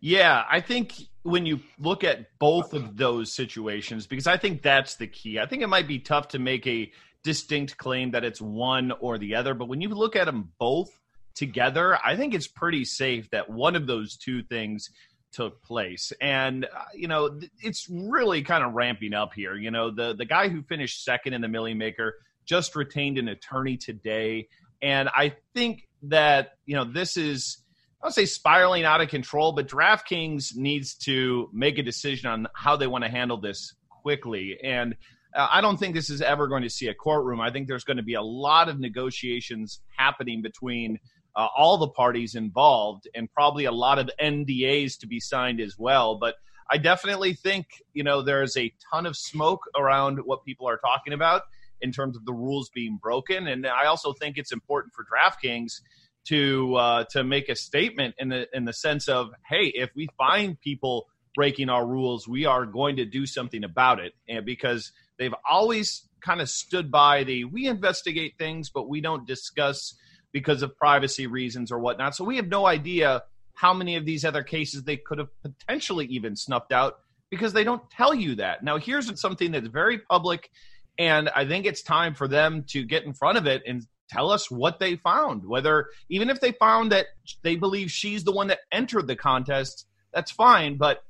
Yeah, I think when you look at both of those situations, because I think that's the key. I think it might be tough to make a distinct claim that it's one or the other, but when you look at them both together, I think it's pretty safe that one of those two things took place. And, uh, you know, it's really kind of ramping up here. You know, the, the guy who finished second in the Milly Maker just retained an attorney today. And I think that, you know, this is, I would say spiraling out of control, but DraftKings needs to make a decision on how they want to handle this quickly. And uh, I don't think this is ever going to see a courtroom. I think there's going to be a lot of negotiations happening between uh, all the parties involved and probably a lot of NDAs to be signed as well. But I definitely think, you know, there's a ton of smoke around what people are talking about in terms of the rules being broken. And I also think it's important for DraftKings to uh, to make a statement in the in the sense of, hey, if we find people breaking our rules, we are going to do something about it. And because they've always kind of stood by the we investigate things, but we don't discuss because of privacy reasons or whatnot. So we have no idea how many of these other cases they could have potentially even snuffed out because they don't tell you that. Now, here's something that's very public, and I think it's time for them to get in front of it and tell us what they found. Whether, even if they found that they believe she's the one that entered the contest, that's fine. But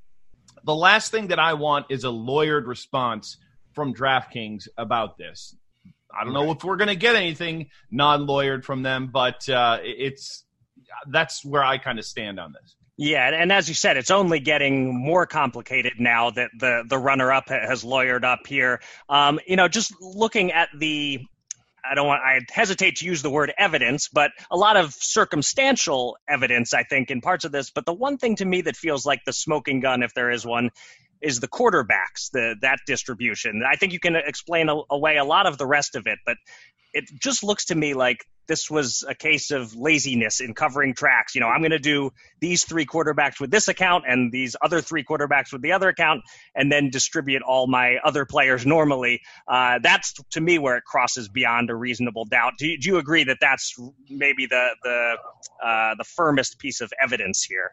the last thing that I want is a lawyered response from DraftKings about this. I don't know if we're going to get anything non-lawyered from them, but uh, it's that's where I kind of stand on this. Yeah, and as you said, it's only getting more complicated now that the the runner up has lawyered up here. Um, you know, just looking at the I don't want I hesitate to use the word evidence, but a lot of circumstantial evidence, I think, in parts of this. But the one thing to me that feels like the smoking gun, if there is one, is the quarterbacks, the that distribution. I think you can explain away a lot of the rest of it, but it just looks to me like this was a case of laziness in covering tracks. You know, I'm going to do these three quarterbacks with this account and these other three quarterbacks with the other account, and then distribute all my other players normally. Uh, that's to me where it crosses beyond a reasonable doubt. Do you, do you agree that that's maybe the the uh, the firmest piece of evidence here?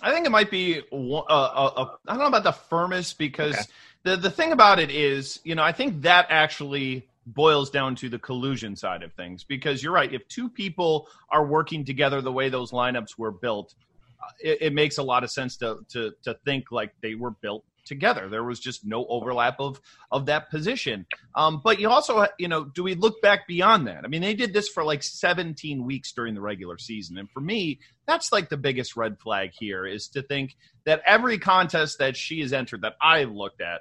I think it might be. Uh, uh, uh, I don't know about the firmest because okay. the the thing about it is, you know, I think that actually boils down to the collusion side of things because you're right. If two people are working together the way those lineups were built, it, it makes a lot of sense to to to think like they were built together. There was just no overlap of of that position. Um, but you also, you know, do we look back beyond that? I mean, they did this for like 17 weeks during the regular season, and for me, that's like the biggest red flag here is to think that every contest that she has entered that I've looked at,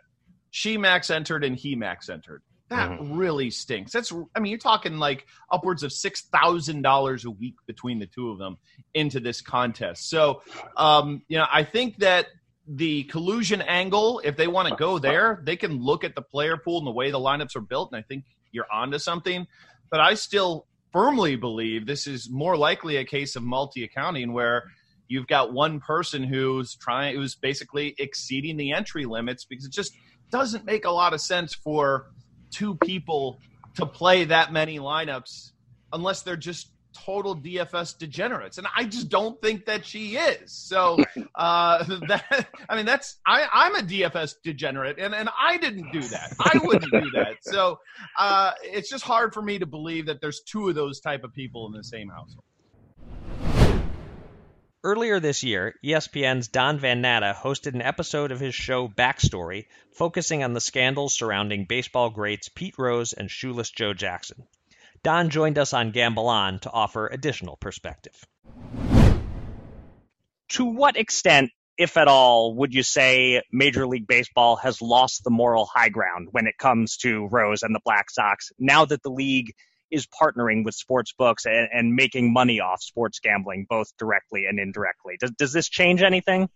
she max entered and he max entered. That mm-hmm. really stinks. That's I mean, you're talking like upwards of six thousand dollars a week between the two of them into this contest. So, um, you know, I think that the collusion angle, if they want to go there, they can look at the player pool and the way the lineups are built, and I think you're onto something. But I still firmly believe this is more likely a case of multi accounting where you've got one person who's trying who's basically exceeding the entry limits because it just doesn't make a lot of sense for two people to play that many lineups unless they're just total DFS degenerates, and I just don't think that she is. So uh, that I mean, that's I, I'm a DFS degenerate, and and I didn't do that. I wouldn't do that. So uh, it's just hard for me to believe that there's two of those type of people in the same household. Earlier this year, ESPN's Don Van Natta hosted an episode of his show Backstory, focusing on the scandals surrounding baseball greats Pete Rose and Shoeless Joe Jackson. Don joined us on Gamble On to offer additional perspective. To what extent, if at all, would you say Major League Baseball has lost the moral high ground when it comes to Rose and the Black Sox now that the league is partnering with sports books and, and making money off sports gambling, both directly and indirectly? Does, does this change anything?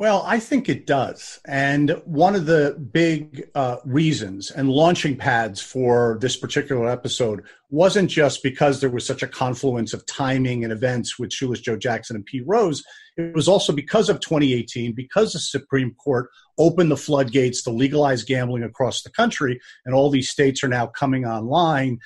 Well, I think it does. And one of the big uh, reasons and launching pads for this particular episode wasn't just because there was such a confluence of timing and events with Shoeless Joe Jackson and Pete Rose. It was also because of 2018, because the Supreme Court opened the floodgates to legalize gambling across the country, and all these states are now coming online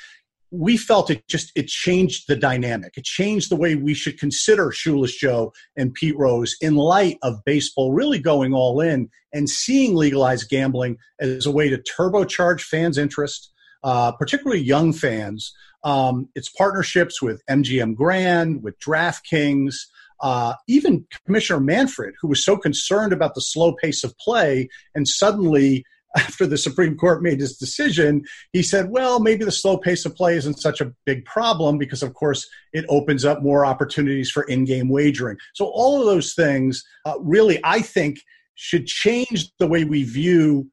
we felt it just it changed the dynamic. It changed the way we should consider Shoeless Joe and Pete Rose in light of baseball really going all in and seeing legalized gambling as a way to turbocharge fans' interest, uh, particularly young fans. Um, its partnerships with MGM Grand, with DraftKings, uh, even Commissioner Manfred, who was so concerned about the slow pace of play, and suddenly after the Supreme Court made his decision, he said, well, maybe the slow pace of play isn't such a big problem because, of course, it opens up more opportunities for in game wagering. So, all of those things uh, really, I think, should change the way we view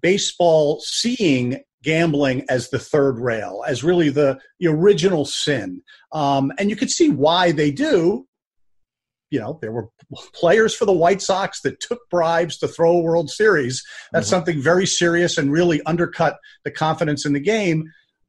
baseball seeing gambling as the third rail, as really the, the original sin. Um, and you could see why they do you know, there were players for the White Sox that took bribes to throw a World Series. That's mm-hmm. something very serious and really undercut the confidence in the game.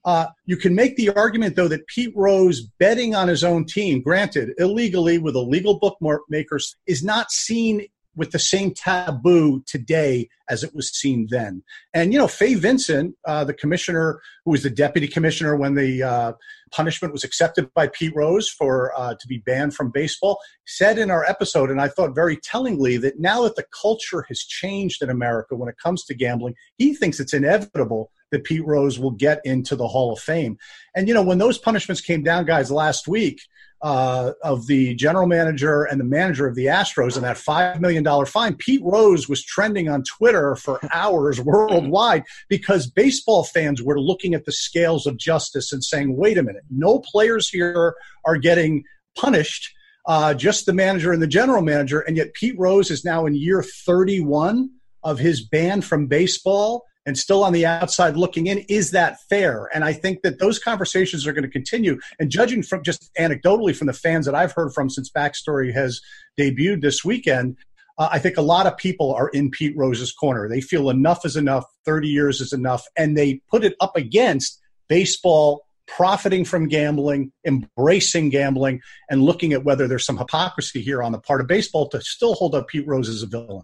Uh, you can make the argument, though, that Pete Rose betting on his own team, granted illegally with illegal bookmakers, is not seen with the same taboo today as it was seen then. And, you know, Fay Vincent, uh, the commissioner who was the deputy commissioner when the uh, punishment was accepted by Pete Rose for uh, to be banned from baseball, said in our episode, and I thought very tellingly, that now that the culture has changed in America when it comes to gambling, he thinks it's inevitable that Pete Rose will get into the Hall of Fame. And, you know, when those punishments came down, guys, last week, uh, of the general manager and the manager of the Astros and that $5 million fine, Pete Rose was trending on Twitter for hours worldwide because baseball fans were looking at the scales of justice and saying, wait a minute, no players here are getting punished. Uh, just the manager and the general manager. And yet Pete Rose is now in year 31 of his ban from baseball and still on the outside looking in. Is that fair? And I think that those conversations are going to continue. And judging from just anecdotally from the fans that I've heard from since Backstory has debuted this weekend, uh, I think a lot of people are in Pete Rose's corner. They feel enough is enough, 30 years is enough, and they put it up against baseball profiting from gambling, embracing gambling, and looking at whether there's some hypocrisy here on the part of baseball to still hold up Pete Rose as a villain.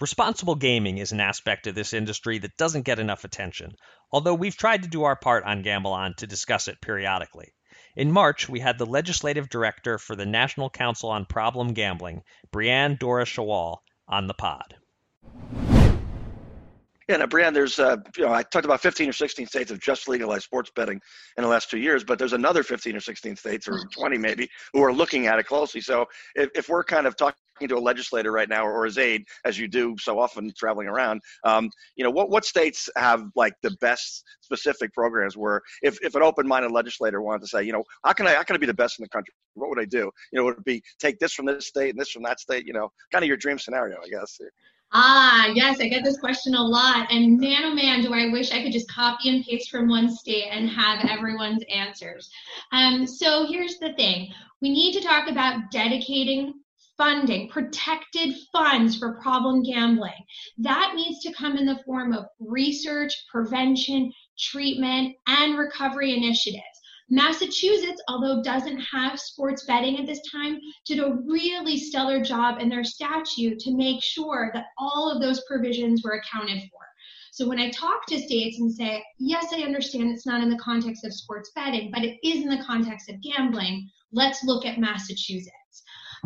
Responsible gaming is an aspect of this industry that doesn't get enough attention, although we've tried to do our part on Gamble On to discuss it periodically. In March, we had the legislative director for the National Council on Problem Gambling, Brianne Doura-Schawohl, on the pod. Yeah, now, Brianne, there's, uh, you know, I talked about 15 or 16 states have just legalized sports betting in the last two years, but there's another 15 or 16 states, or 20 maybe, who are looking at it closely. So if, if we're kind of talking to a legislator right now or his aide, as you do so often traveling around, um, you know, what, what states have like the best specific programs where if, if an open-minded legislator wanted to say, you know, how can I, how can I be the best in the country? What would I do? You know, would it be take this from this state and this from that state? You know, kind of your dream scenario, I guess. Ah, yes, I get this question a lot. And man, oh man, do I wish I could just copy and paste from one state and have everyone's answers. Um, so here's the thing we need to talk about dedicating funding, protected funds for problem gambling. That needs to come in the form of research, prevention, treatment, and recovery initiatives. Massachusetts, although doesn't have sports betting at this time, did a really stellar job in their statute to make sure that all of those provisions were accounted for. So when I talk to states and say, yes, I understand it's not in the context of sports betting, but it is in the context of gambling, let's look at Massachusetts.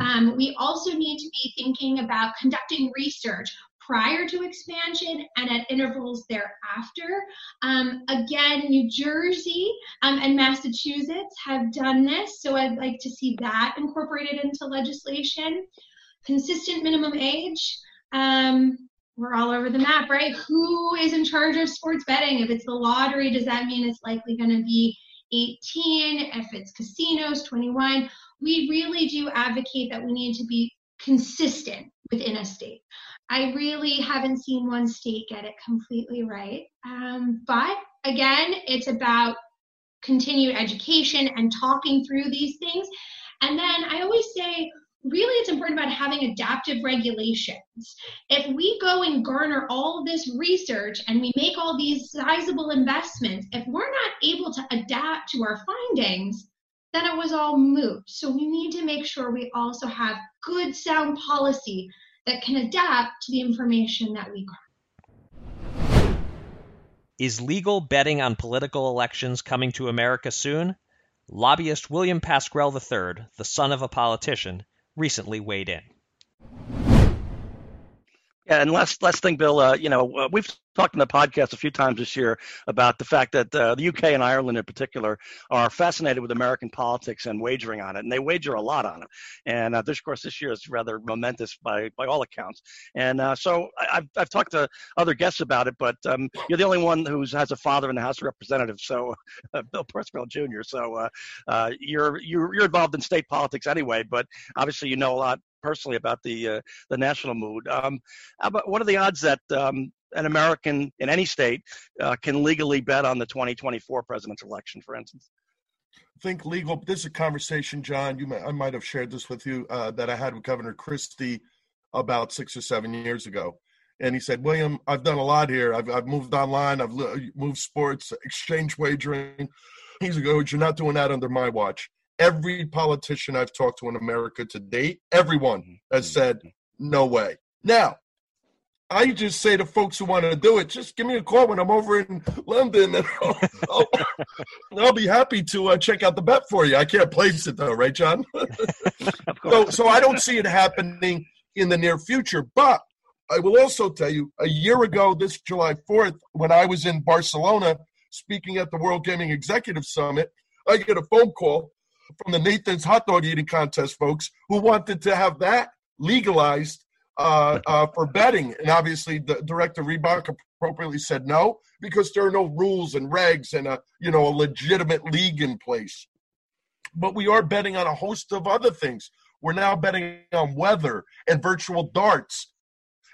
Um, we also need to be thinking about conducting research prior to expansion and at intervals thereafter. Um, again, New Jersey um, and Massachusetts have done this, so I'd like to see that incorporated into legislation. Consistent minimum age. Um, we're all over the map, right? Who is in charge of sports betting? If it's the lottery, does that mean it's likely going to be 18? If it's casinos, 21? We really do advocate that we need to be consistent within a state. I really haven't seen one state get it completely right. Um, but again, it's about continued education and talking through these things. And then I always say, really, it's important about having adaptive regulations. If we go and garner all this research and we make all these sizable investments, if we're not able to adapt to our findings, then it was all moot. So we need to make sure we also have good, sound policy that can adapt to the information that we garner. Is legal betting on political elections coming to America soon? Lobbyist William Pascrell III, the son of a politician, recently weighed in. Yeah, and last last thing, Bill. Uh, you know, uh, we've talked in the podcast a few times this year about the fact that uh, the UK and Ireland in particular are fascinated with American politics and wagering on it, and they wager a lot on it. And uh, this, of course, this year is rather momentous by by all accounts. And uh, so I, have I've talked to other guests about it, but um, you're the only one who has a father in the House of Representatives, so uh, Bill Pascrell Jr. So uh, uh, you're you're you're involved in state politics anyway, but obviously you know a lot personally about the uh, the national mood. Um, about what are the odds that um, an American in any state uh, can legally bet on the 2024 presidential election, for instance? think legal. This is a conversation, John. You, may, I might have shared this with you uh, that I had with Governor Christie about six or seven years ago, and he said, "William, I've done a lot here. I've, I've moved online. I've moved sports, exchange wagering." He's like, "Oh, you're not doing that under my watch." Every politician I've talked to in America to date, everyone mm-hmm. has said, "No way." Now, I just say to folks who want to do it, just give me a call when I'm over in London, and I'll, I'll, I'll be happy to uh, check out the bet for you. I can't place it though, right, John? so, so I don't see it happening in the near future. But I will also tell you, a year ago, this July 4th, when I was in Barcelona speaking at the World Gaming Executive Summit, I get a phone call from the Nathan's Hot Dog Eating Contest folks who wanted to have that legalized uh, uh, for betting. And obviously, the director Rebuck appropriately said no because there are no rules and regs and a you know a legitimate league in place. But we are betting on a host of other things. We're now betting on weather and virtual darts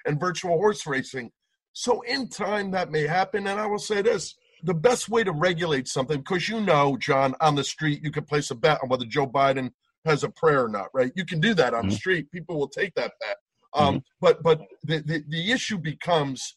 and virtual horse racing. So in time that may happen. And I will say this: the best way to regulate something, because you know, John, on the street you can place a bet on whether Joe Biden has a prayer or not, right? You can do that on mm-hmm. the street. People will take that bet. Um, mm-hmm. But but the, the, the issue becomes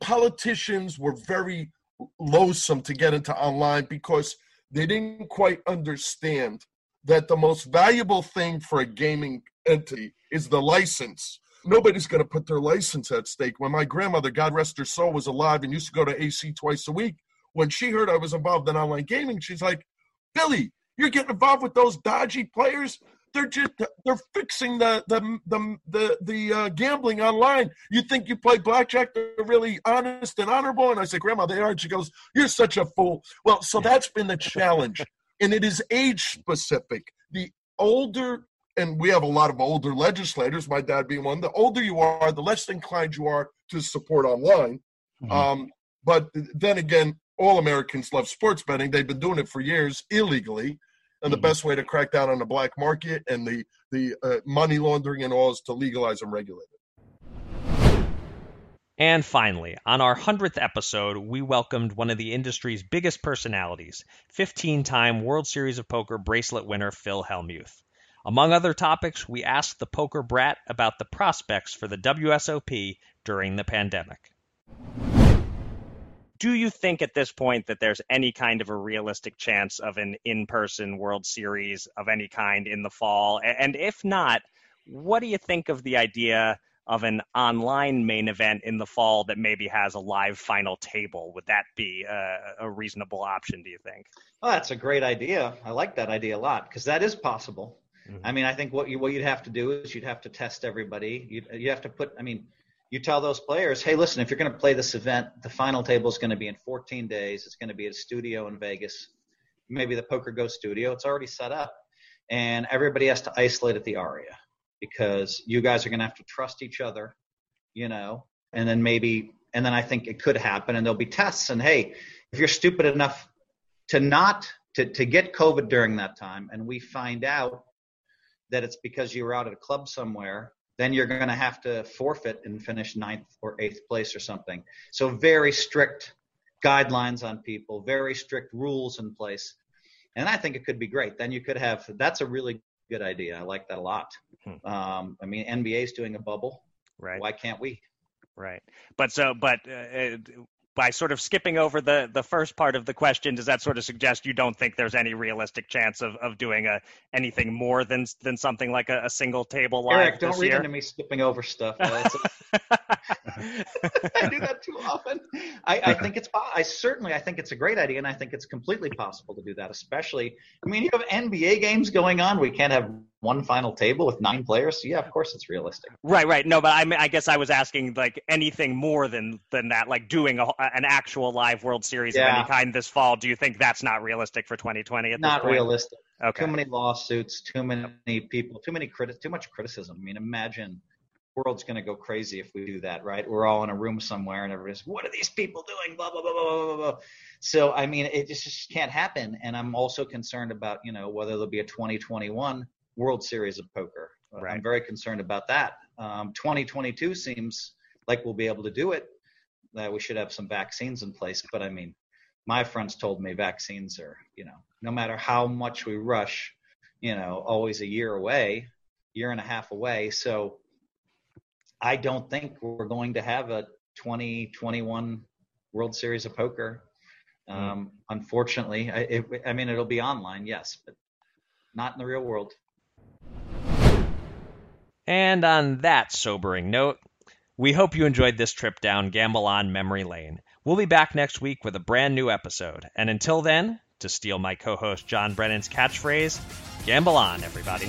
politicians were very loathsome to get into online because they didn't quite understand that the most valuable thing for a gaming entity is the license. Nobody's going to put their license at stake. When my grandmother, God rest her soul, was alive and used to go to AC twice a week, when she heard I was involved in online gaming, she's like, Billy, you're getting involved with those dodgy players they're just they're fixing the the the the, the uh, gambling online. You think you play blackjack? They're really honest and honorable. And I say, Grandma, they are. And she goes, You're such a fool. Well, so that's been the challenge, and it is age specific. The older and we have a lot of older legislators, my dad being one, the older you are, the less inclined you are to support online. Mm-hmm. Um, but then again, all Americans love sports betting. They've been doing it for years illegally and the mm-hmm. best way to crack down on the black market and the the uh, money laundering and all is to legalize and regulate it. And finally, on our 100th episode, we welcomed one of the industry's biggest personalities, 15 time World Series of Poker bracelet winner Phil Hellmuth. Among other topics, we asked the poker brat about the prospects for the WSOP during the pandemic do you think at this point that there's any kind of a realistic chance of an in-person World Series of any kind in the fall? And if not, what do you think of the idea of an online main event in the fall that maybe has a live final table? Would that be a, a reasonable option? Do you think? Oh, that's a great idea. I like that idea a lot because that is possible. Mm-hmm. I mean, I think what you what you'd have to do is you'd have to test everybody. You you have to put. I mean, you tell those players, hey, listen, if you're going to play this event, the final table is going to be in 14 days. It's going to be at a studio in Vegas, maybe the PokerGO studio. It's already set up. And everybody has to isolate at the Aria because you guys are going to have to trust each other, you know, and then maybe, and then I think it could happen and there'll be tests. And hey, if you're stupid enough to not, to, to get COVID during that time and we find out that it's because you were out at a club somewhere then you're going to have to forfeit and finish ninth or eighth place or something. So very strict guidelines on people, very strict rules in place. And I think it could be great. Then you could have, that's a really good idea. I like that a lot. Hmm. Um, I mean, NBA is doing a bubble. Right. Why can't we? Right. But so, but uh, by sort of skipping over the the first part of the question, does that sort of suggest you don't think there's any realistic chance of, of doing a anything more than than something like a, a single table live Eric, don't read year? into me skipping over stuff. I do that too often. I, I think it's I certainly I think it's a great idea, and I think it's completely possible to do that. Especially, I mean, you have NBA games going on. We can't have one final table with nine players, yeah, of course it's realistic. Right, right. No, but I mean, I guess I was asking like anything more than than that, like doing a, an actual live World Series yeah. of any kind this fall. Do you think that's not realistic for 2020? not realistic. Okay. Too many lawsuits, too many people, too many criti- too much criticism. I mean, imagine world's going to go crazy if we do that, right? We're all in a room somewhere and everybody's, what are these people doing? Blah, blah, blah, blah, blah, blah. Blah. So, I mean, it just can't happen. And I'm also concerned about, you know, whether there'll be a 2021 World Series of Poker. Right. I'm very concerned about that. Um, 2022 seems like we'll be able to do it. That we should have some vaccines in place. But I mean, my friends told me vaccines are, you know, no matter how much we rush, you know, always a year away, year and a half away. So, I don't think we're going to have a 2021 World Series of Poker. Hmm. Um, mm. Unfortunately, I, it, I mean, it'll be online, yes, but not in the real world. And on that sobering note, we hope you enjoyed this trip down Gamble On memory lane. We'll be back next week with a brand new episode. And until then, to steal my co host John Brennan's catchphrase, gamble on, everybody.